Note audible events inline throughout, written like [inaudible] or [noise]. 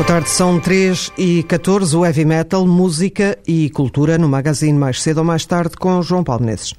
Boa tarde, são 3 e 14, o Heavy Metal, música e cultura no magazine mais cedo ou mais tarde com João Paulo Menezes.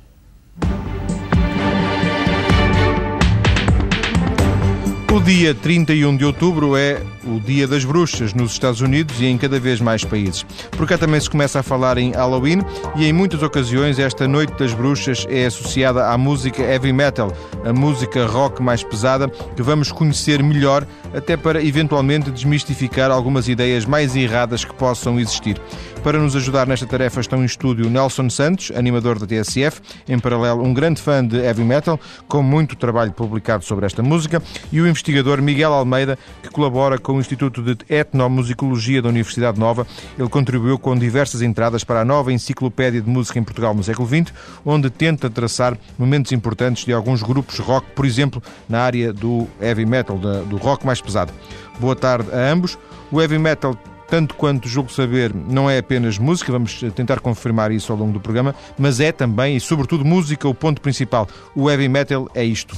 O dia 31 de outubro é o Dia das Bruxas nos Estados Unidos e em cada vez mais países. Por cá também se começa a falar em Halloween e em muitas ocasiões esta Noite das Bruxas é associada à música heavy metal, a música rock mais pesada que vamos conhecer melhor até para eventualmente desmistificar algumas ideias mais erradas que possam existir. Para nos ajudar nesta tarefa estão em estúdio Nelson Santos, animador da TSF, em paralelo um grande fã de heavy metal, com muito trabalho publicado sobre esta música, e o investigador Miguel Almeida, que colabora com o Instituto de Etnomusicologia da Universidade Nova. Ele contribuiu com diversas entradas para a nova enciclopédia de música em Portugal no século XX, onde tenta traçar momentos importantes de alguns grupos rock, por exemplo, na área do heavy metal, do rock mais pesado. Boa tarde a ambos. O heavy metal tanto quanto julgo saber, não é apenas música, vamos tentar confirmar isso ao longo do programa, mas é também e sobretudo música o ponto principal. O heavy metal é isto.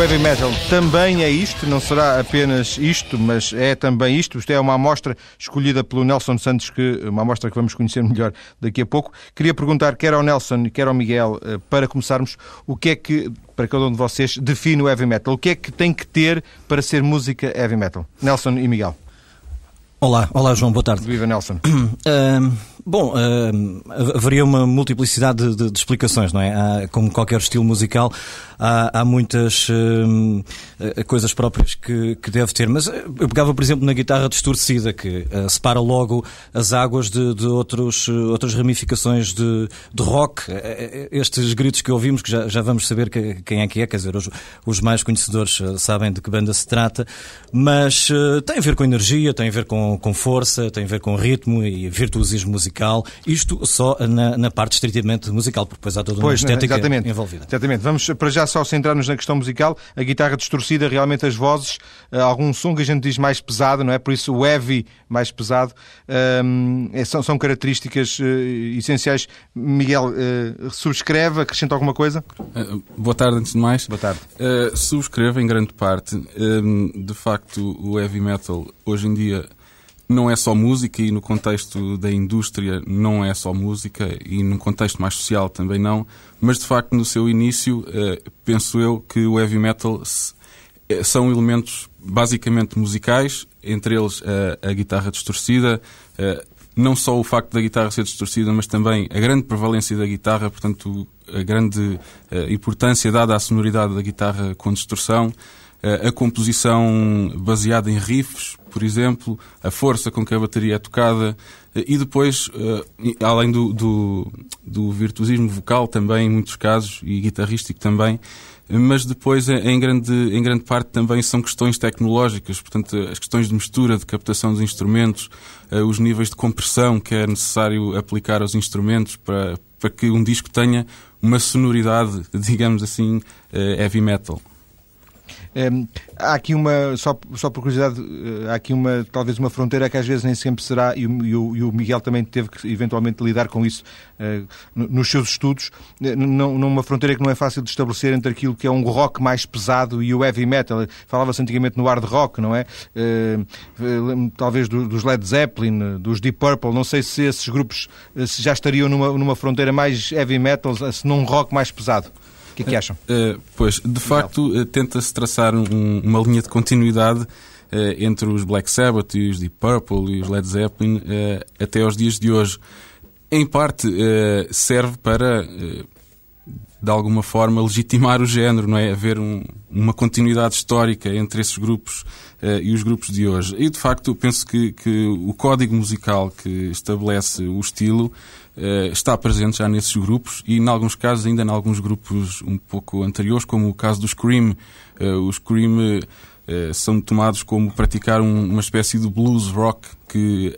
O heavy metal também é isto, não será apenas isto, mas é também isto. Isto é uma amostra escolhida pelo Nelson Santos, que uma amostra que vamos conhecer melhor daqui a pouco. Queria perguntar, quer ao Nelson, quer ao Miguel, eh, para começarmos, o que é que, para cada um de vocês, define o heavy metal? O que é que tem que ter para ser música heavy metal? Nelson e Miguel. Olá, olá João, boa tarde. Viva Nelson. [clears throat] Uh, bom, uh, haveria uma multiplicidade de, de, de explicações, não é? Há, como qualquer estilo musical, há, há muitas uh, coisas próprias que, que, deve ter. Mas eu pegava, por exemplo, na guitarra distorcida, que separa logo as águas de, de outros, outras ramificações de, de, rock. Estes gritos que ouvimos, que já, já vamos saber que, quem é que é, quer dizer, os, os mais conhecedores sabem de que banda se trata, mas tem a ver com energia, tem a ver com com, força, tem a ver com ritmo e virtuosismo musical. Isto só na, na parte estritamente musical, porque depois há toda uma pois, estética exatamente, envolvida. Exatamente. Vamos para já só centrar-nos na questão musical. A guitarra distorcida, realmente as vozes, eh, algum som que a gente diz mais pesado, não é? Por isso o heavy mais pesado um, é, são, são características uh, essenciais. Miguel, uh, subscreve, acrescenta alguma coisa? Uh, boa tarde, antes de mais. Boa tarde. subscreve em grande parte. Ehm, de facto, o heavy metal hoje em dia não é só música e no contexto da indústria não é só música e num contexto mais social também não, mas de facto no seu início eh, penso eu que o heavy metal eh, são elementos basicamente musicais, entre eles a, a guitarra distorcida, eh, não só o facto da guitarra ser distorcida, mas também a grande prevalência da guitarra, portanto a grande importância dada à sonoridade da guitarra com distorção, a composição baseada em riffs, por exemplo, a força com que a bateria é tocada e depois, eh, além do, do, do virtuosismo vocal também, em muitos casos, e guitarrístico também, mas depois, eh, em grande, em grande parte, também são questões tecnológicas, portanto, as questões de mistura, de captação dos instrumentos, eh, os níveis de compressão que é necessário aplicar aos instrumentos para, para que um disco tenha uma sonoridade, [laughs] digamos assim, heavy metal. Um, há aqui uma, só, só por curiosidade, eh, há aqui uma, talvez uma fronteira que às vezes nem sempre será, e e o, e o Miguel também teve que eventualmente lidar com isso uh, nos seus estudos, eh, numa fronteira que não é fácil de estabelecer entre aquilo que é um rock mais pesado e o heavy metal. Falava-se antigamente no hard rock, não é? Uh, talvez do, dos Led Zeppelin, dos Deep Purple, não sei se esses grupos se já estariam numa, numa fronteira mais heavy metal, se num rock mais pesado que é que acham? Uh, pois, de facto, uh, tenta-se traçar um, uma linha de continuidade entre os Black Sabbath e os Deep Purple e os Led Zeppelin até aos dias de hoje. Em parte, serve para de alguma forma legitimar o género, não é? Haver um, uma continuidade histórica entre esses grupos uh, e os grupos de hoje. E de facto, penso que, que o código musical que estabelece o estilo uh, está presente já nesses grupos e, em alguns casos, ainda em alguns grupos um pouco anteriores, como o caso do Scream. Uh, o Scream são tomados como praticar um, uma espécie de blues rock que,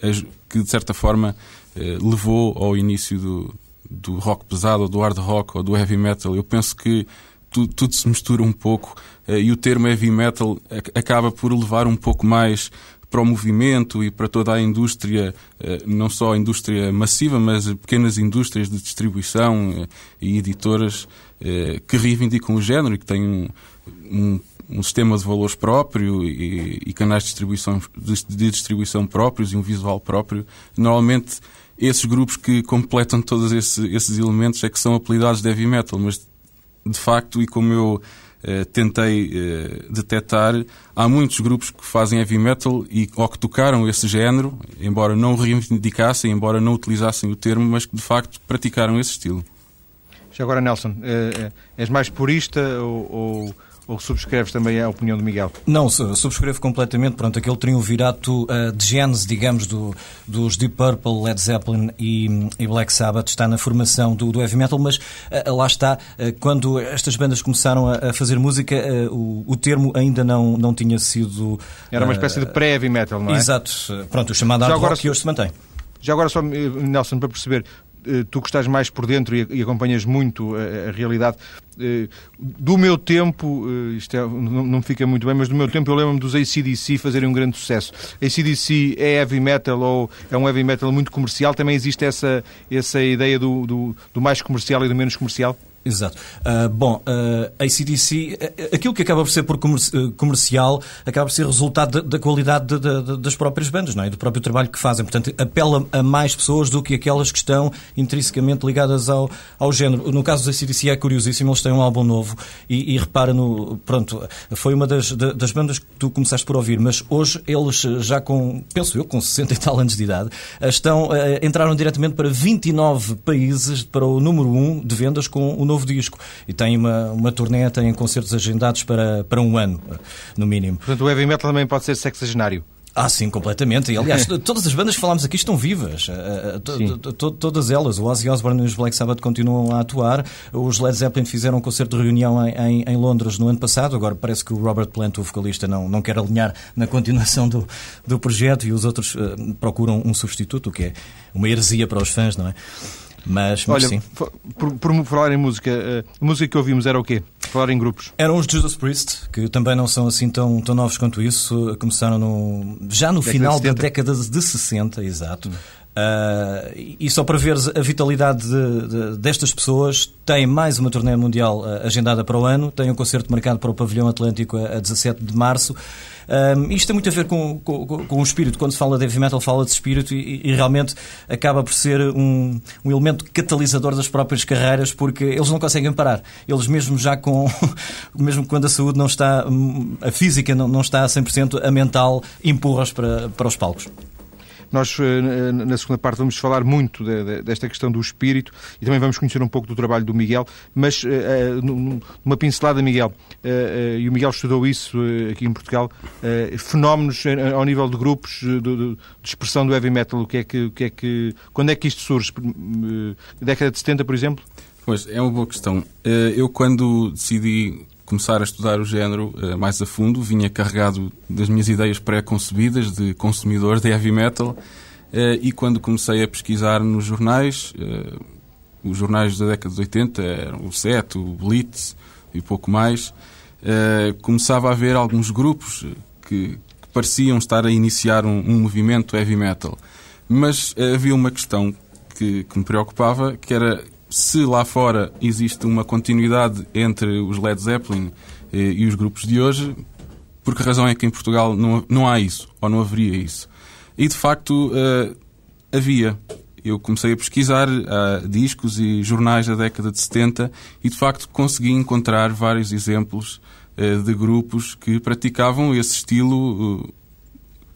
que de certa forma, levou ao início do, do rock pesado, ou do hard rock, ou do heavy metal. Eu penso que tu, tudo se mistura um pouco e o termo heavy metal acaba por levar um pouco mais para o movimento e para toda a indústria, uh, não só a indústria massiva, mas pequenas indústrias de distribuição uh, e editoras que reivindicam o género e que têm um, um um sistema de valores próprio e, e canais de distribuição, de, de, distribuição próprios e um visual próprio. Normalmente esses grupos que completam todos esse, esses elementos é que são apelidados de heavy metal, mas de facto, e como eu eh, tentei eh, detectar, há muitos grupos que fazem heavy metal e, ou que tocaram esse género, embora não reivindicassem, embora não utilizassem o termo, mas que de facto praticaram esse estilo. Já agora, Nelson, eh, és mais purista ou, ou ou subscreves também a opinião do Miguel? Não, subscrevo completamente. Pronto, aquele triunvirato uh, de gênese, digamos, do, dos Deep Purple, Led Zeppelin e, e Black Sabbath está na formação do, do heavy metal, mas uh, lá está, uh, quando estas bandas começaram a, a fazer música, o, o, termo ainda não, não tinha sido... Era uma espécie de pré-heavy metal, não é? Exato. Pronto, o chamado hard rock que hoje se mantém. Já agora só, Nelson, para perceber, tu que estás mais por dentro e, acompanhas muito a, a realidade, eh, do meu tempo, eh, isto é, não, não fica muito bem, mas do meu tempo eu lembro-me dos ACDC fazerem um grande sucesso. ACDC é heavy metal ou é um heavy metal muito comercial? Também existe essa, essa ideia do, do, do mais comercial e do menos comercial? Exato. Uh, bom, uh, a ACDC, uh, aquilo que acaba por ser por comercial, acaba por ser resultado da, da qualidade de, de, de, das próprias bandas, não é? do próprio trabalho que fazem. Portanto, apela a mais pessoas do que aquelas que estão intrinsecamente ligadas ao, ao género. No caso da ACDC é curiosíssimo, eles têm um álbum novo e, e repara no. Pronto, foi uma das, das bandas que tu começaste por ouvir, mas hoje eles já com, penso eu, com 60 e tal anos de idade, estão, entraram diretamente para 29 países para o número 1 de vendas com o novo disco. E tem uma, uma turnê, tem concertos agendados para, para um ano, no mínimo. Portanto, o heavy metal também pode ser sexagenário. Ah, sim, completamente. E, aliás, [laughs] todas as bandas que falámos aqui estão vivas. Eh, eh, todas elas. O Ozzy Osbourne e os Black Sabbath continuam a atuar. Os Led Zeppelin fizeram um concerto de reunião em, em, Londres no ano passado. Agora parece que o Robert Plant, o vocalista, não, não quer alinhar na continuação do, do projeto e os outros uh, procuram um substituto, o que é uma heresia para os fãs, não é? Mas, mas Olha, sim. Por, por, falar em música, eh, a música que ouvimos era o quê? Falar em grupos. Eram os Judas Priest, que também não são assim tão, tão novos quanto isso. Começaram no, já no década final da década de 60, exato. Hum. Uh, e só para ver a vitalidade de, de, destas pessoas, tem mais uma turnê mundial uh, agendada para o ano, tem um concerto marcado para o Pavilhão Atlântico a, a 17 de março. Um, isto tem muito a ver com, com, com, o espírito. Quando se fala de heavy metal, fala de espírito e, e realmente acaba por ser um, um, elemento catalisador das próprias carreiras, porque eles não conseguem parar. Eles, mesmo já com. [laughs] mesmo quando a saúde não está. a física não, não está a 100%, a mental empurra-os para, para os palcos. Nós, eh, na segunda parte, vamos falar muito desta questão do espírito e também vamos conhecer um pouco do trabalho do Miguel, mas eh, eh, numa pincelada, Miguel, e o Miguel estudou isso aqui em Portugal, fenómenos ao nível de grupos de expressão do heavy metal, o que é que, o que, é que quando é que isto surge? Década de 70, por exemplo? Pois, é uma boa questão. Eu, quando decidi começar a estudar o género uh, mais a fundo, vinha carregado das minhas ideias pré-concebidas de consumidor de heavy metal uh, e quando comecei a pesquisar nos jornais, uh, os jornais da década de 80 eram o Set, o Blitz e pouco mais, começava a haver alguns grupos que, que pareciam estar a iniciar um, um, movimento heavy metal. Mas havia uma questão que, que me preocupava, que era se lá fora existe uma continuidade entre os Led Zeppelin e, eh, e os grupos de hoje, por que razão é que em Portugal não, não há isso, ou não haveria isso? E de facto uh, havia. eu comecei a pesquisar uh, discos e jornais da década de 70 e, de facto, consegui encontrar vários exemplos uh, de grupos que praticavam esse estilo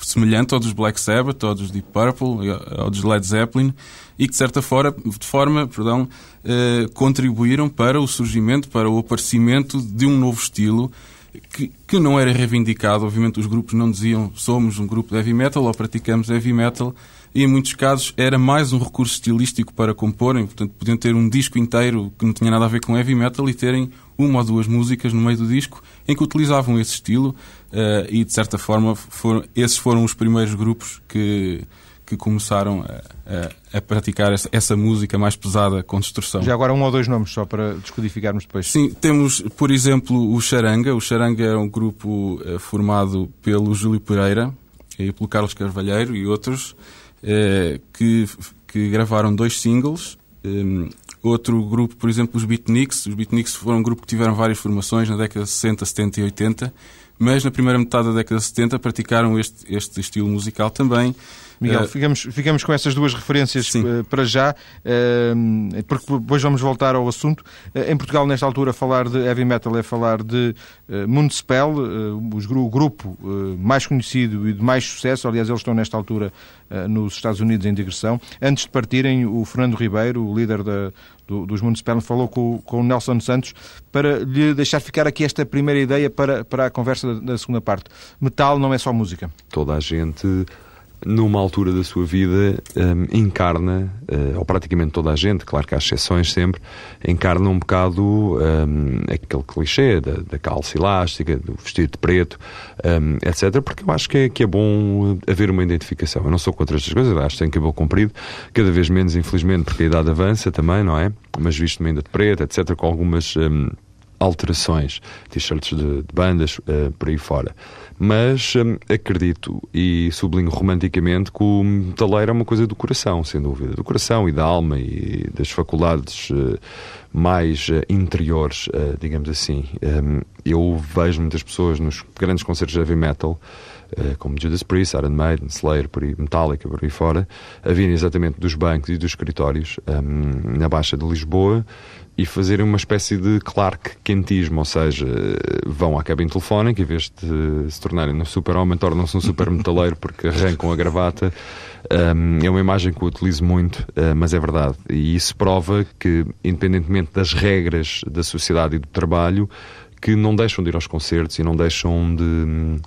semelhante ao dos Black Sabbath, ao dos Deep Purple, ao dos Led Zeppelin, e que, de certa forma, de forma perdão, contribuíram para o surgimento, para o aparecimento de um novo estilo que, que não era reivindicado. Obviamente, os grupos não diziam somos um grupo de heavy metal ou praticamos heavy metal, e em muitos casos era mais um recurso estilístico para comporem. Portanto, podiam ter um disco inteiro que não tinha nada a ver com heavy metal e terem uma ou duas músicas no meio do disco em que utilizavam esse estilo uh, e, de certa forma, foram, esses foram os primeiros grupos que que começaram a, a, a praticar essa, essa, música mais pesada com distorção. Já agora um ou dois nomes, só para descodificarmos depois. Sim, temos, por exemplo, o Charanga. O Charanga é um grupo uh, formado pelo Júlio Pereira e pelo Carlos Carvalheiro e outros uh, que, que gravaram dois singles. Um, outro grupo, por exemplo, os Beatniks. Os Beatniks foram um grupo que tiveram várias formações na década de 60, 70 e 80, mas na primeira metade da década de 70 praticaram este, este estilo musical também. Miguel, uh, ficamos, ficamos com essas duas referências sim. Eh, para já, uh, porque depois vamos voltar ao assunto. Em Portugal, nesta altura, falar de heavy metal é falar de Municipal, o grupo mais conhecido e de mais sucesso. Aliás, eles estão nesta altura nos Estados Unidos em digressão. Antes de partirem, o Fernando Ribeiro, o líder da, do, dos Municipal, falou com, com o Nelson Santos para lhe deixar ficar aqui esta primeira ideia para, para a conversa da, da segunda parte. Metal não é só música. Toda a gente numa altura da sua vida, um, encarna, uh, ou praticamente toda a gente, claro que há exceções sempre, encarna um bocado um, aquele clichê da, da, calça elástica, do vestido de preto, um, etc. Porque eu acho que é, que é bom haver uma identificação. Eu não sou contra estas coisas, acho que tem cabelo comprido, cada vez menos, infelizmente, porque a idade avança também, não é? Mas visto-me ainda de preto, etc., com algumas hum, alterações, t-shirts de, de, bandas, uh, por aí fora. Mas hum, acredito e sublinho romanticamente que o metaleiro é uma coisa do coração, sem dúvida. Do coração e da alma e das faculdades uh, mais uh, interiores, digamos assim. Um, eu vejo muitas pessoas nos grandes concertos de heavy metal como Judas Priest, Iron Maiden, Slayer, por aí, Metallica, por aí fora, a virem exatamente dos bancos e dos escritórios um, na Baixa de Lisboa e fazerem uma espécie de Clark Kentismo, ou seja, vão à cabine telefónica, em vez de se tornarem um super-homem, tornam-se um super-metaleiro porque arrancam a gravata. Um, é uma imagem que eu utilizo muito, uh, mas é verdade. E isso prova que, independentemente das regras da sociedade e do trabalho, que não deixam de ir aos concertos e não deixam de hum,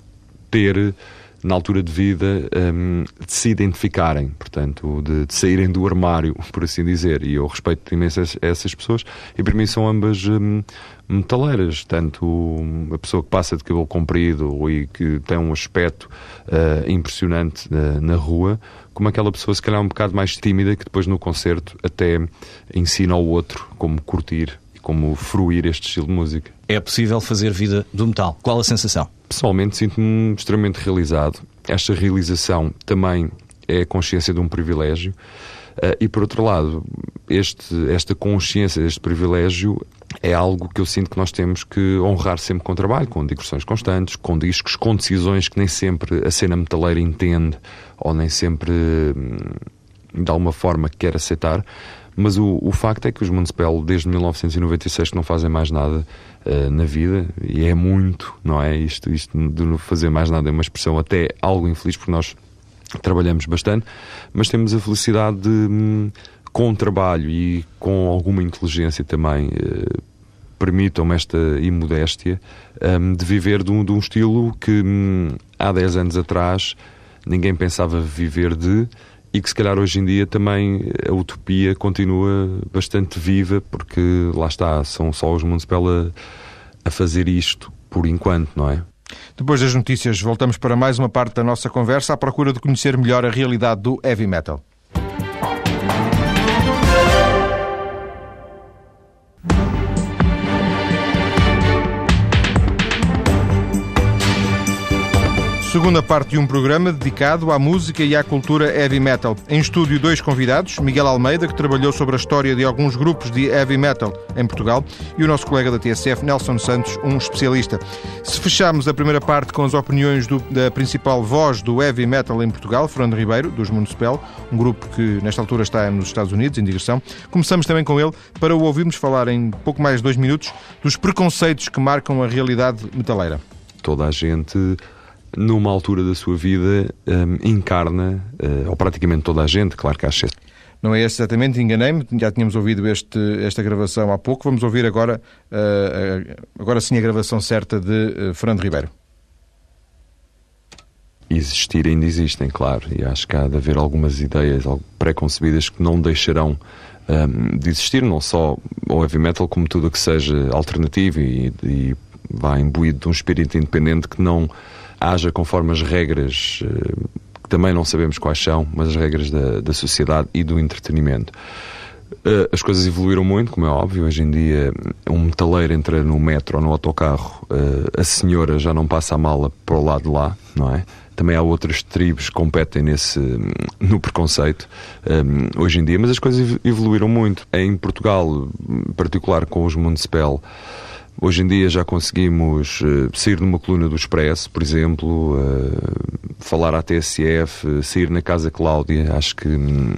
ter na altura de vida, um, de se identificarem, portanto, de, de, saírem do armário, por assim dizer. E eu respeito imenso essas pessoas. E para mim são ambas um, metaleiras, tanto a pessoa que passa de cabelo comprido e que tem um aspecto uh, impressionante uh, na rua, como aquela pessoa, se calhar, um bocado mais tímida, que depois no concerto até ensina ao outro como curtir como fruir este estilo de música. É possível fazer vida do metal. Qual a sensação? Pessoalmente sinto-me extremamente realizado. Esta realização também é a consciência de um privilégio. Uh, e por outro lado, este, esta consciência, este privilégio, é algo que eu sinto que nós temos que honrar sempre com trabalho, com digressões constantes, com discos, com decisões que nem sempre a cena metaleira entende ou nem sempre hum, de alguma forma quer aceitar. Mas o, o facto é que os Municipal, desde 1996, que não fazem mais nada uh, na vida, e é muito, não é? Isto, isto de não fazer mais nada é uma expressão até algo infeliz, porque nós trabalhamos bastante, mas temos a felicidade de, hum, com trabalho e com alguma inteligência também, uh, permitam-me esta imodéstia, um, de viver de um, de um estilo que hum, há 10 anos atrás ninguém pensava viver de e que se calhar hoje em dia também a utopia continua bastante viva, porque lá está, são só os Municipal a, a fazer isto por enquanto, não é? Depois das notícias, voltamos para mais uma parte da nossa conversa à procura de conhecer melhor a realidade do heavy metal. Segunda parte de um programa dedicado à música e à cultura heavy metal. Em estúdio, dois convidados: Miguel Almeida, que trabalhou sobre a história de alguns grupos de heavy metal em Portugal, e o nosso colega da TSF, Nelson Santos, um especialista. Se fecharmos a primeira parte com as opiniões do, da principal voz do heavy metal em Portugal, Fernando Ribeiro, dos Municipal, um grupo que nesta altura está nos Estados Unidos, em digressão, começamos também com ele para o ouvirmos falar em pouco mais de dois minutos dos preconceitos que marcam a realidade metaleira. Toda a gente numa altura da sua vida, um, encarna, uh, ou praticamente toda a gente, claro que há excesso. Não é esse exatamente, enganei-me, já tínhamos ouvido este, esta gravação há pouco, vamos ouvir agora, uh, agora sim a gravação certa de uh, Fernando Ribeiro. Existir ainda existem, claro, e acho que há de haver algumas ideias pré-concebidas que não deixarão um, de existir, não só o heavy metal, como tudo o que seja alternativo e, e vá imbuído de um espírito independente que não haja conforme as regras, eh, que também não sabemos quais são, mas as regras da, da sociedade e do entretenimento. Eh, as coisas evoluíram muito, como é óbvio. Hoje em dia, um metaleiro entra no metro ou no autocarro, eh, a senhora já não passa a mala para o lado de lá, não é? Também há outras tribos que competem nesse, no preconceito um, hoje em dia, mas as coisas evoluíram muito. Em Portugal, em particular com os Municipal, Hoje em dia já conseguimos uh, sair numa coluna do Expresso, por exemplo, uh, falar à TSF, uh, sair na Casa Cláudia. Acho que um,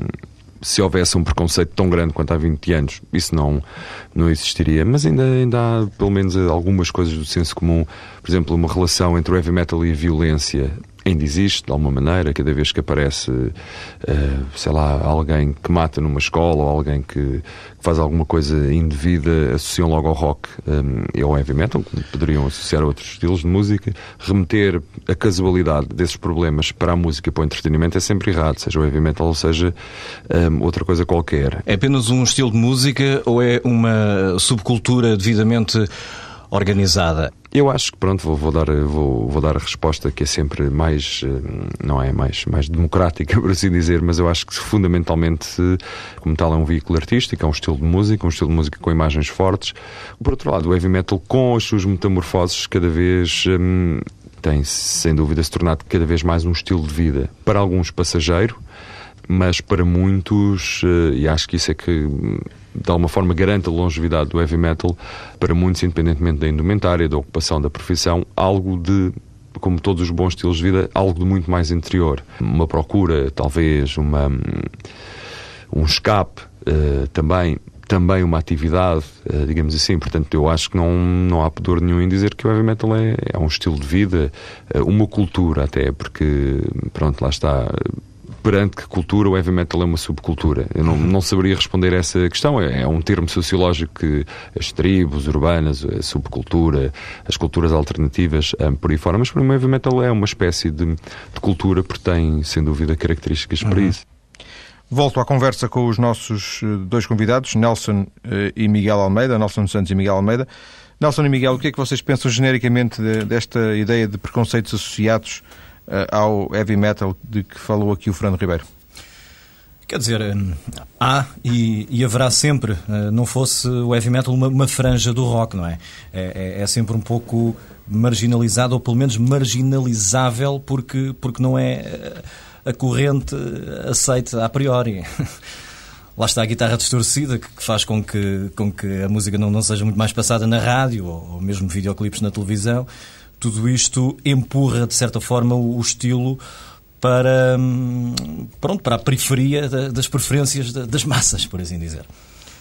se houvesse um preconceito tão grande quanto há 20 anos, isso não, não existiria. Mas ainda, ainda há, pelo menos, algumas coisas do senso comum. Por exemplo, uma relação entre o heavy metal e a violência ainda existe, de alguma maneira, cada vez que aparece, uh, sei lá, alguém que mata numa escola ou alguém que, faz alguma coisa indevida, associam logo ao rock um, e ao heavy metal, poderiam associar a outros estilos de música. Remeter a casualidade desses problemas para a música e para o entretenimento é sempre errado, seja o heavy metal ou seja um, outra coisa qualquer. É apenas um estilo de música ou é uma subcultura devidamente organizada? Eu acho que pronto, vou, vou, dar, vou, vou dar a resposta que é sempre mais, eh, não é mais, mais democrática, [laughs] por assim dizer, mas eu acho que fundamentalmente, como tal, é um veículo artístico, é um estilo de música, um estilo de música com imagens fortes. Por outro lado, o heavy metal, com as suas metamorfoses, cada vez hum, tem, sem dúvida, se tornado cada vez mais um estilo de vida. Para alguns, passageiro, mas para muitos, eh, e acho que isso é que de alguma forma garante a longevidade do heavy metal, para muitos, independentemente da indumentária, da ocupação, da profissão, algo de como todos os bons estilos de vida, algo de muito mais interior. Uma procura, talvez, uma, um escape, uh, também, também uma atividade, uh, digamos assim. Portanto, eu acho que não, não há pudor nenhum em dizer que o heavy metal é, é um estilo de vida, uma cultura até, porque, pronto, lá está perante que cultura o heavy metal é uma subcultura? Eu não, não saberia responder a essa questão. É, é um termo sociológico que as tribos urbanas, a subcultura, as culturas alternativas, um, por aí fora, mas para mim o heavy metal é uma espécie de, de cultura porque tem, sem dúvida, características para uhum. isso. Volto à conversa com os nossos eh, dois convidados, Nelson eh, e Miguel Almeida, Nelson Santos e Miguel Almeida. Nelson e Miguel, o que é que vocês pensam genericamente desta ideia de preconceitos associados ao heavy metal de que falou aqui o Fernando Ribeiro? Quer dizer, eh, há e, e, haverá sempre, eh, não fosse o heavy metal uma, uma franja do rock, não é? É, é? é, sempre um pouco marginalizado, ou pelo menos marginalizável, porque, porque não é a corrente aceita a priori. [laughs] Lá está a guitarra distorcida, que faz com que, com que a música não, não seja muito mais passada na rádio, ou, ou mesmo videoclipes na televisão tudo isto empurra, de certa forma, o, estilo para, hum, pronto, para a periferia das preferências das massas, por assim dizer.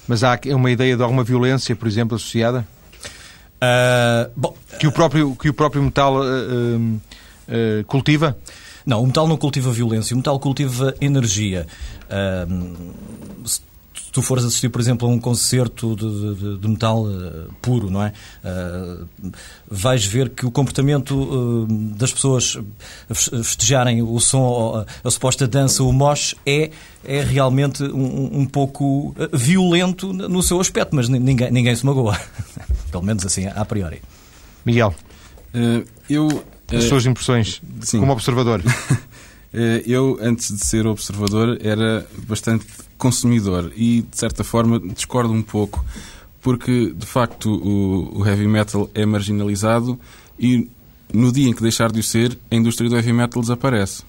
Mas há uma ideia de alguma violência, por exemplo, associada? Uh, bom, que, o próprio, que o próprio metal uh, uh, cultiva? Não, o metal não cultiva violência, o metal cultiva energia tu fores assistir, por exemplo, a um concerto de, de, de metal uh, puro, não é? Uh, vais ver que o comportamento uh, das pessoas festejarem o som, a, a, suposta dança, o mosh, é, é realmente um, um pouco violento no seu aspecto, mas ninguém, ninguém se magoa. [laughs] Pelo menos assim, a priori. Miguel, eu... As suas impressões sim. como observador. [laughs] Eu, antes de ser observador, era bastante consumidor e, de certa forma, discordo um pouco, porque, de facto, o, o heavy metal é marginalizado e no dia em que deixar de o ser, a indústria do heavy metal desaparece.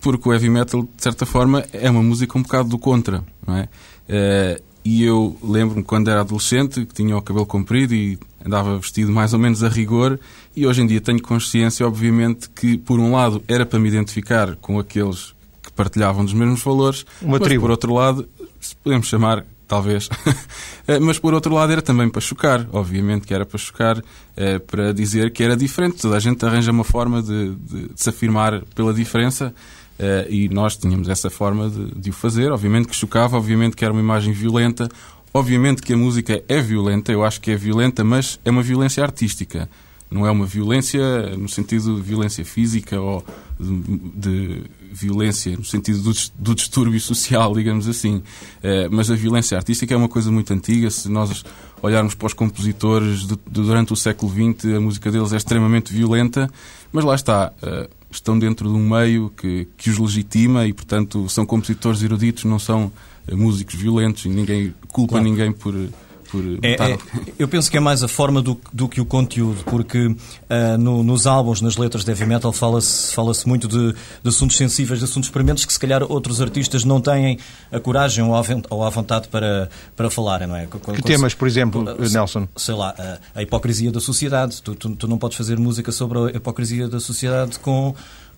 Porque o heavy metal, de certa forma, é uma música um bocado do contra, não é? Uh, e eu lembro-me quando era adolescente, que tinha o cabelo comprido e andava vestido mais ou menos a rigor, e hoje em dia tenho consciência, obviamente, que por um lado era para me identificar com aqueles que partilhavam dos mesmos valores, Uma mas tribo. por outro lado, se podemos chamar, talvez, [laughs] eh, mas por outro lado era também para chocar, obviamente que era para chocar, eh, para dizer que era diferente, toda a gente arranja uma forma de, de, de se afirmar pela diferença, Uh, e nós tínhamos essa forma de, de, o fazer. Obviamente que chocava, obviamente que era uma imagem violenta, obviamente que a música é violenta, eu acho que é violenta, mas é uma violência artística. Não é uma violência no sentido de violência física ou de, de violência no sentido do, do, distúrbio social, [laughs] digamos assim. Uh, mas a violência artística é uma coisa muito antiga. Se nós olharmos para os compositores de, durante o século XX, a música deles é extremamente violenta, mas lá está. Uh, estão dentro de um meio que, que os legitima e, portanto, são compositores eruditos, não são músicos violentos e ninguém culpa claro. ninguém por. Por é, é, eu penso que é mais a forma do, do que o conteúdo, porque uh, no, nos álbuns, nas letras de heavy metal, fala-se fala muito de, de, assuntos sensíveis, de assuntos prementes que se calhar outros artistas não têm a coragem ou a, vontade para, para falarem, não é? Que temas, por exemplo, Nelson? Sei lá, a, a hipocrisia da sociedade. Tu, tu, tu, não podes fazer música sobre a hipocrisia da sociedade com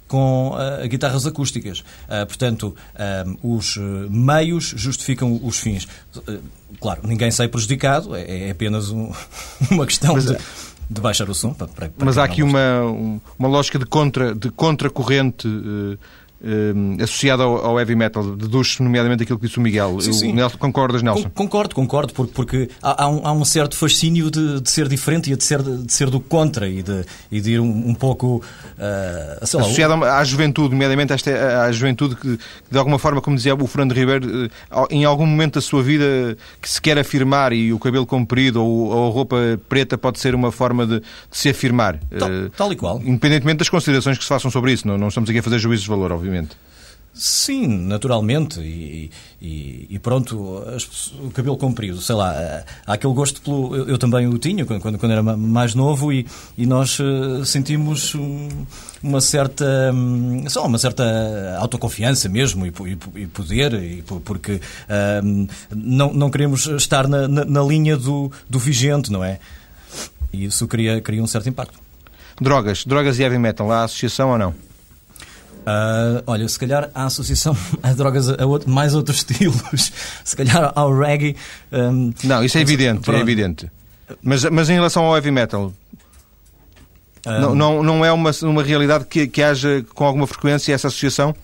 com uh, guitarras acústicas. Uh, portanto, uh, os meios justificam os fins. Claro, ninguém sai prejudicado, é, é apenas um, [laughs] uma questão Mas, de, de, baixar o som. Para, para Mas há aqui uma, uma lógica de, contra, de contracorrente uh, associado ao, ao, heavy metal, deduz nomeadamente aquilo que disse o Miguel. Sim, sim. Nelson, concordas, Nelson? concordo, concordo, porque, porque há, há, um, há, um, certo fascínio de, de, ser diferente e de ser, de ser do contra e de, e de ir um, um pouco. Uh, sei lá, associado à juventude, nomeadamente esta, à juventude que, de alguma forma, como dizia o Fernando Ribeiro, em algum momento da sua vida que se quer afirmar e o cabelo comprido ou, ou a roupa preta pode ser uma forma de, de se afirmar. Tal, uh, tal, e qual. Independentemente das considerações que se façam sobre isso, não, não estamos aqui a fazer juízos de valor, obviamente. Sim, naturalmente. E, e, e pronto, as, o cabelo comprido, sei lá, há aquele gosto pelo. Eu, eu também o tinha quando, quando era mais novo e, e nós uh, sentimos uma certa. Um, só uma certa autoconfiança mesmo e, e poder, e, porque um, não, não queremos estar na, na, na linha do, do vigente, não é? E isso cria, cria um certo impacto. Drogas, drogas e heavy metal, há associação ou não? Uh, olha, se calhar a associação [laughs] a drogas a outro, mais outros [laughs] estilos, se calhar ao reggae. Um, não, isso é evidente, pronto. é evidente. Mas, mas em relação ao heavy metal, um, não, não, não é uma, uma realidade que, que haja com alguma frequência essa associação?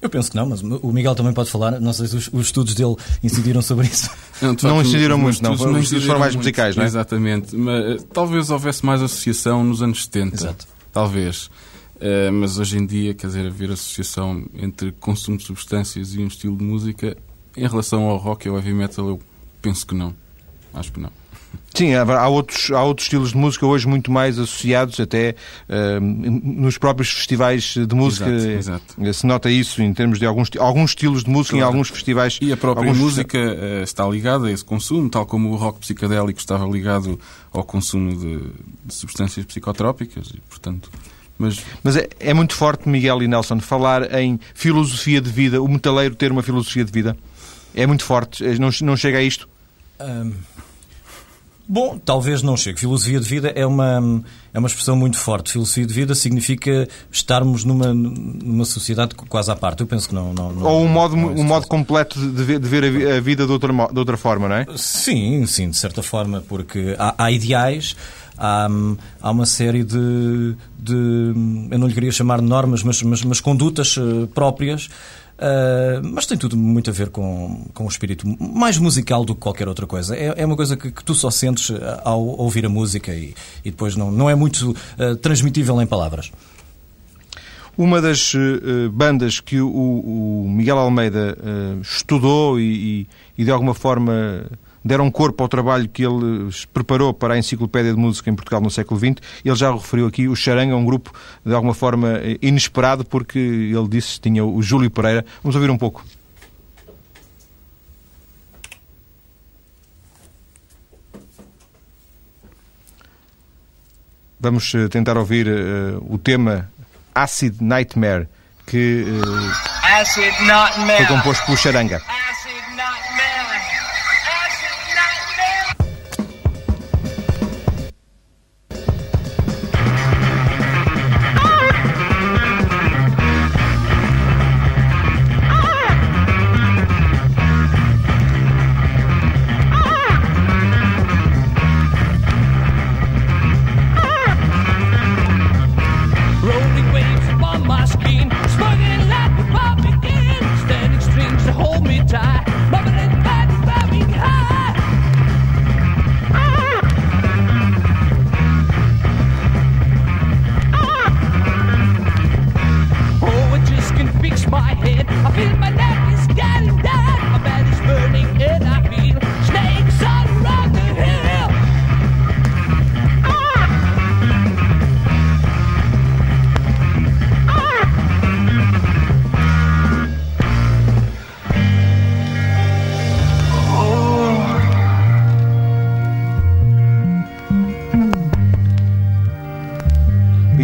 Eu penso que não, mas o Miguel também pode falar. Não sei se os, os estudos dele incidiram sobre isso. [laughs] Não, facto, não incidiram muito, não. Foram, foram mais musicais, não é? Exatamente. Mas, talvez houvesse mais associação nos anos 70. Exato. Talvez. Uh, mas hoje em dia, quer dizer, haver associação entre consumo de substâncias e um estilo de música, em relação ao rock e ao heavy metal, eu penso que não. Acho que não. Sim, há outros, há outros estilos de música hoje muito mais associados até uh, nos próprios festivais de música. Exato, exato. Se nota isso em termos de alguns, alguns estilos de música claro. em alguns festivais. E a própria música está ligada a esse consumo, tal como o rock psicadélico estava ligado ao consumo de, de substâncias psicotrópicas e, portanto... Mas, Mas é, é, muito forte, Miguel e Nelson, falar em filosofia de vida, o metaleiro ter uma filosofia de vida. É muito forte. É, não, não chega a isto? Bom, talvez não chegue. Filosofia de vida é uma, é uma expressão muito forte. Filosofia de vida significa estarmos numa, numa sociedade quase à parte. Eu penso que não. não, não Ou um modo, não é um modo completo de ver, de ver a vida de outra, de outra forma, não é? Sim, sim, de certa forma, porque há, há ideais há, há uma série de, de, eu não lhe queria chamar de normas, mas, mas, mas condutas eh, próprias. Uh, mas tem tudo muito a ver com, com o espírito mais musical do que qualquer outra coisa. É, é uma coisa que, que, tu só sentes eh, ao ouvir a música e, e depois não, não é muito uh, transmitível em palavras. Uma das uh, bandas que o, o Miguel Almeida estudou e, e, e, de alguma forma deram corpo ao trabalho que ele preparou para a Enciclopédia de Música em Portugal no século XX. Ele já referiu aqui, o Charanga é um grupo de alguma forma inesperado, porque ele disse que tinha o Júlio Pereira. Vamos ouvir um pouco. Vamos eh, tentar ouvir uh, o tema Acid Nightmare, que uh, Acid Nightmare. foi composto pelo Charanga.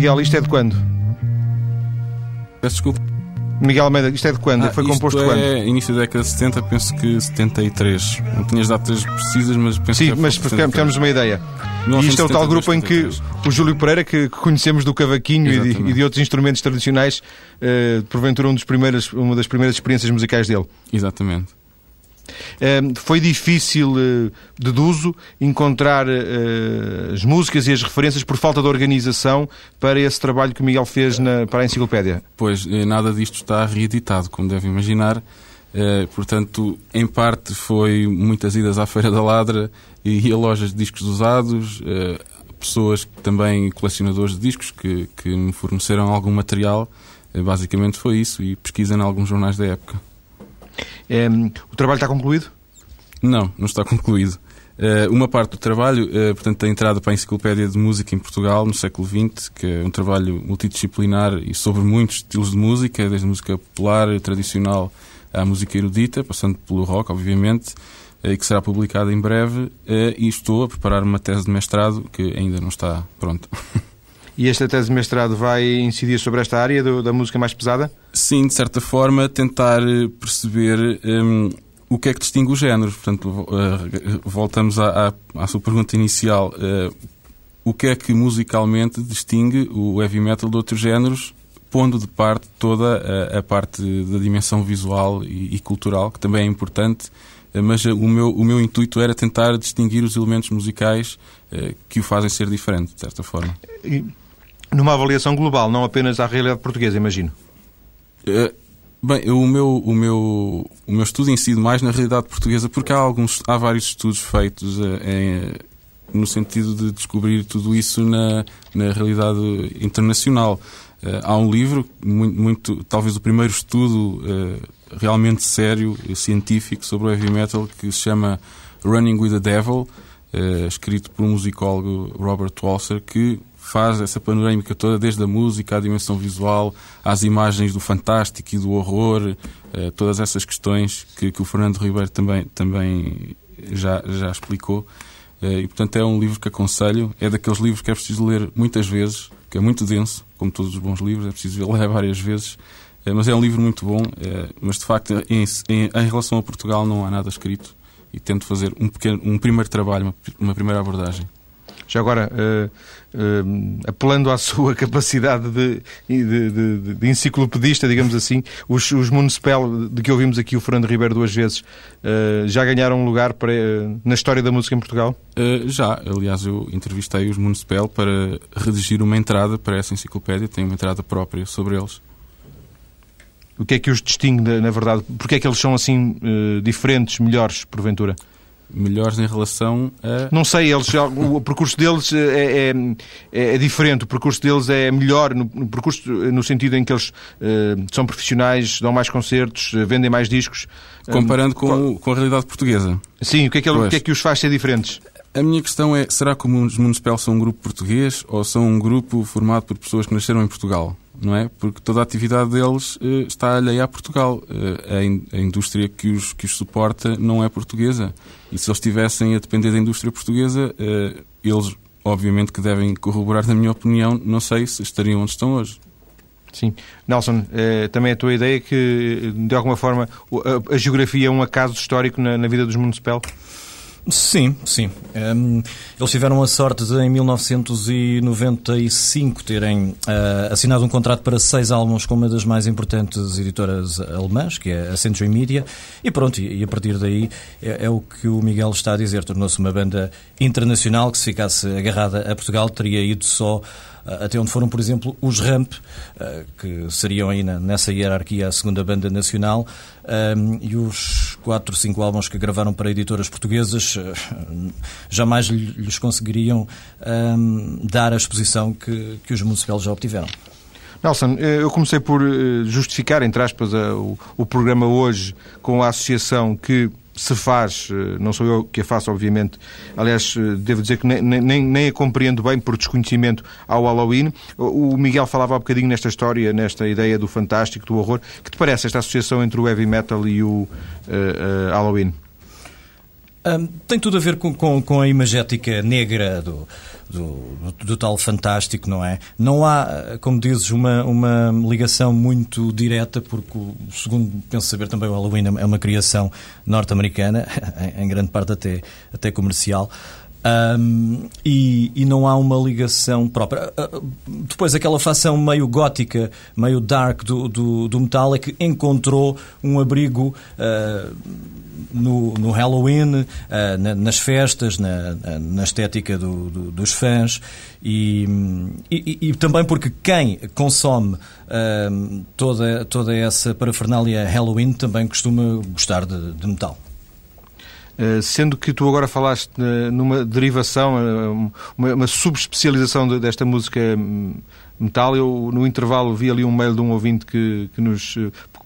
Miguel, isto é de quando? Peço desculpa. Miguel Almeida, isto é de quando? Ah, Foi composto é quando? início da década de 70, penso que 73. Não tinha as datas precisas, mas penso Sim, que mas temos uma ideia. E isto é o tal grupo em que o Júlio Pereira, que conhecemos do cavaquinho e de, e de, outros instrumentos tradicionais, uh, porventura um dos primeiros, uma das primeiras experiências musicais dele. Exatamente. Uh, foi difícil, uh, deduzo, encontrar uh, as músicas e as referências por falta de organização para esse trabalho que o Miguel fez na, para a enciclopédia. Pois, eh, nada disto está reeditado, como deve imaginar. Portanto, em parte foi muitas idas à Feira da Ladra e a lojas de discos usados, pessoas também colecionadores de discos que, que me forneceram algum material. Basicamente foi isso e pesquisa em alguns jornais da época. É, o trabalho está concluído? Não, não está [laughs] concluído. Uh, uma parte do trabalho, uh, portanto, a entrada para a Enciclopédia de Música em Portugal no século XX, que é um trabalho multidisciplinar e sobre muitos estilos de música, desde a música popular, tradicional, à música erudita, passando pelo rock, obviamente, uh, e que será publicada em breve. e estou a preparar uma tese de mestrado que ainda não está pronta. [laughs] E esta tese de mestrado vai incidir sobre esta área do, da música mais pesada? Sim, de certa forma, tentar eh, perceber um, o que é que distingue os géneros. Portanto, uh, voltamos à, à, à, sua pergunta inicial. Uh, o que é que musicalmente distingue o heavy metal de outros géneros, pondo de parte toda a, a parte da dimensão visual e, e, cultural, que também é importante, mas o meu, o meu intuito era tentar distinguir os elementos musicais que o fazem ser diferente, de certa forma. Numa avaliação global, não apenas à realidade portuguesa, imagino. Uh, bem, o meu, o, meu, o meu estudo incide mais na realidade portuguesa porque há, alguns, há vários estudos feitos uh, em, no sentido de descobrir tudo isso na, na realidade internacional. Uh, há um livro, muito, muito, talvez o primeiro estudo realmente sério, científico sobre o heavy metal, que se chama Running with the Devil, escrito por um musicólogo, Robert Walser, que faz essa panorâmica toda, desde a música à dimensão visual, às imagens do fantástico e do horror, eh, todas essas questões que, que, o Fernando Ribeiro também, também já, já explicou. Eh, e, portanto, é um livro que aconselho. É daqueles livros que é preciso ler muitas vezes, que é muito denso, como todos os bons livros, é preciso ler [laughs] várias vezes. Eh, mas é um livro muito bom. Mas, de facto, em, em, em relação a Portugal, não há nada escrito. E tento fazer um, pequeno, um primeiro trabalho, uma, uma primeira abordagem. Já agora, uh, uh, apelando à [laughs] sua capacidade de, de, de, de enciclopedista, digamos assim, os, os Municipal, de que ouvimos aqui o Fernando Ribeiro duas vezes, uh, já ganharam um lugar para, na história da música em Portugal? já. Aliás, eu entrevistei os Municipal para redigir uma entrada para essa enciclopédia, tenho uma entrada própria sobre eles. O que é que os distingue, na verdade? Porquê é que eles são assim diferentes, melhores, porventura? Melhores em relação a. Não sei, eles, o percurso deles é, é, é diferente, o percurso deles é melhor, no, no, percurso, no sentido em que eles uh, são profissionais, dão mais concertos, vendem mais discos. Comparando um, com, com a realidade portuguesa. Sim, o que, é que, ele, o que é que os faz ser diferentes? A minha questão é: será que os Municipal são um grupo português ou são um grupo formado por pessoas que nasceram em Portugal? Não é? Porque toda a atividade deles uh, está alheia a Portugal. Uh, a, in, a, indústria que os, que os suporta não é portuguesa. E se eles estivessem a depender da indústria portuguesa, uh, eles obviamente que devem corroborar, na minha opinião, não sei se estariam onde estão hoje. Sim. Nelson, também a tua ideia é que, de alguma forma, a, a geografia é um acaso histórico na, na vida dos Municipal? Sim, sim. Um, eles tiveram a sorte de, em 1995, terem uh, assinado um contrato para seis álbuns com uma das mais importantes editoras alemãs, que é a Century Media, e pronto, e, e a partir daí é, é, o que o Miguel está a dizer. Tornou-se uma banda internacional que, se ficasse agarrada a Portugal, teria ido só até onde foram, por exemplo, os Ramp, eh, que seriam aí nessa hierarquia a segunda banda nacional, eh, e os quatro, cinco álbuns que gravaram para editoras portuguesas eh, jamais lhes conseguiriam dar a exposição que, que os municipais já obtiveram. Nelson, eu comecei por justificar, entre aspas, o programa hoje com a associação que se faz, eh, não sou eu que a faço, obviamente, aliás, eh, devo dizer que nem, nem, nem a compreendo bem por desconhecimento ao Halloween. O Miguel falava há um bocadinho nesta história, nesta ideia do fantástico, do horror. Que te parece esta associação entre o heavy metal e o uh, uh, Halloween? Tem tudo a ver com, com, com a imagética negra do, do, do, tal fantástico, não é? Não há, como dizes, uma, uma ligação muito direta, porque, segundo penso saber também, o Halloween é uma criação norte-americana, [laughs] em, grande parte até, até comercial. Um, e, e, não há uma ligação própria. Uh, depois, aquela facção meio gótica, meio dark do, do, do metal é que encontrou um abrigo uh, no, no Halloween, uh, na, nas festas, na, na estética do, do, dos fãs e, e, e, também porque quem consome toda, toda essa parafernália Halloween também costuma gostar de, de metal. Uh, sendo que tu agora falaste numa derivação, uma, uma subespecialização desta música hum, metal, eu no intervalo vi ali um mail de um ouvinte que, que nos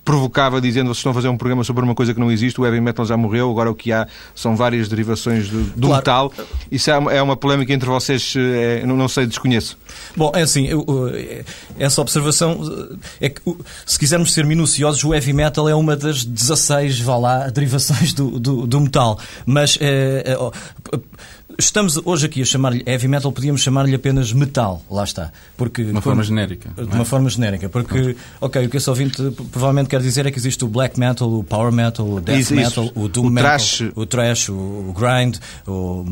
provocava dizendo vocês estão a fazer um programa sobre uma coisa que não existe, o heavy metal já morreu, agora o que há são várias derivações do, do claro. metal. Isso é uma, é uma polémica entre vocês, é, não, não, sei, desconheço. Bom, é assim, eu, essa observação é que, se quisermos ser minuciosos, o heavy metal é uma das 16, vá lá, derivações do, do, do metal. Mas é, é, Estamos hoje aqui a chamar-lhe heavy metal, podíamos chamar-lhe apenas metal, lá está. Porque, de uma forma genérica. De uma é? forma genérica, porque, ok, o que esse ouvinte provavelmente quer dizer é que existe o black metal, o power metal, o death isso, metal, isso. o doom o metal, trash. o trash, o, grind, o,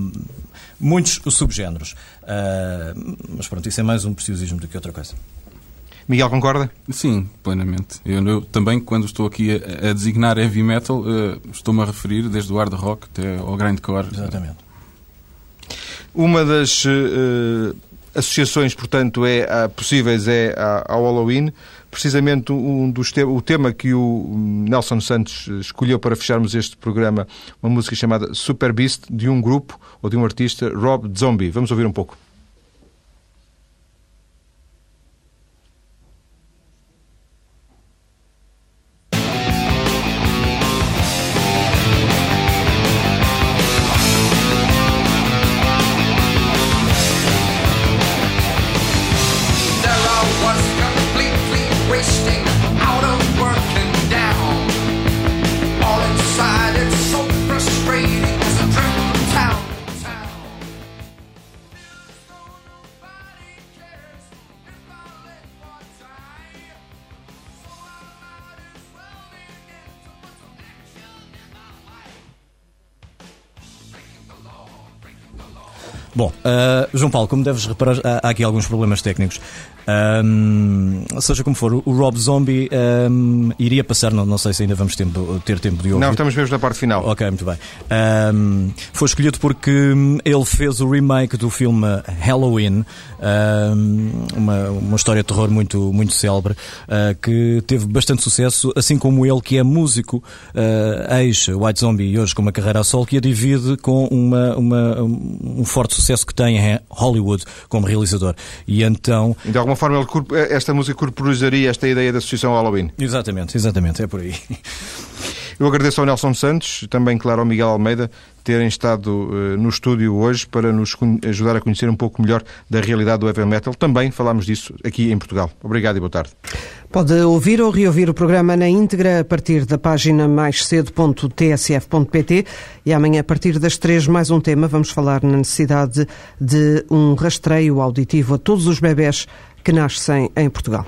muitos subgéneros. Uh, mas pronto, isso é mais um preciosismo do que outra coisa. Miguel, concorda? Sim, plenamente. Eu, eu também, quando estou aqui a, a designar heavy metal, uh, estou-me a referir desde o hard rock até ao grindcore. Exatamente. Uma das uh, associações, portanto, é, uh, possíveis é ao Halloween. Precisamente um dos te o tema que o Nelson Santos escolheu para fecharmos este programa, uma música chamada Super Beast, de um grupo ou de um artista, Rob Zombie. Vamos ouvir um pouco. Uh, João Paulo, como deves reparar, há aqui alguns problemas técnicos. Um, seja como for, o Rob Zombie um, iria passar, não, não sei se ainda vamos tempo, ter tempo de ouvir. Não, estamos mesmo na parte final. Ok, muito bem. Um, foi escolhido porque ele fez o remake do filme Halloween, uma, uma história de terror muito, muito célebre, uh, que teve bastante sucesso, assim como ele, que é músico, uh, ex-White Zombie e hoje com uma carreira a solo, que a divide com uma, uma, um forte sucesso que tem em Hollywood como realizador. E então. De alguma forma, ele, esta música corporizaria esta ideia da associação Halloween. Exatamente, exatamente, é por aí. [laughs] Eu agradeço ao Nelson Santos, também, claro, ao Miguel Almeida, terem estado uh, no estúdio hoje para nos ajudar a conhecer um pouco melhor da realidade do heavy metal. Também falámos disso aqui em Portugal. Obrigado e boa tarde. Pode ouvir ou reouvir o programa na íntegra a partir da página maiscedo.tsf.pt e amanhã, a partir das três, mais um tema. Vamos falar na necessidade de um rastreio auditivo a todos os bebés que nascem em Portugal.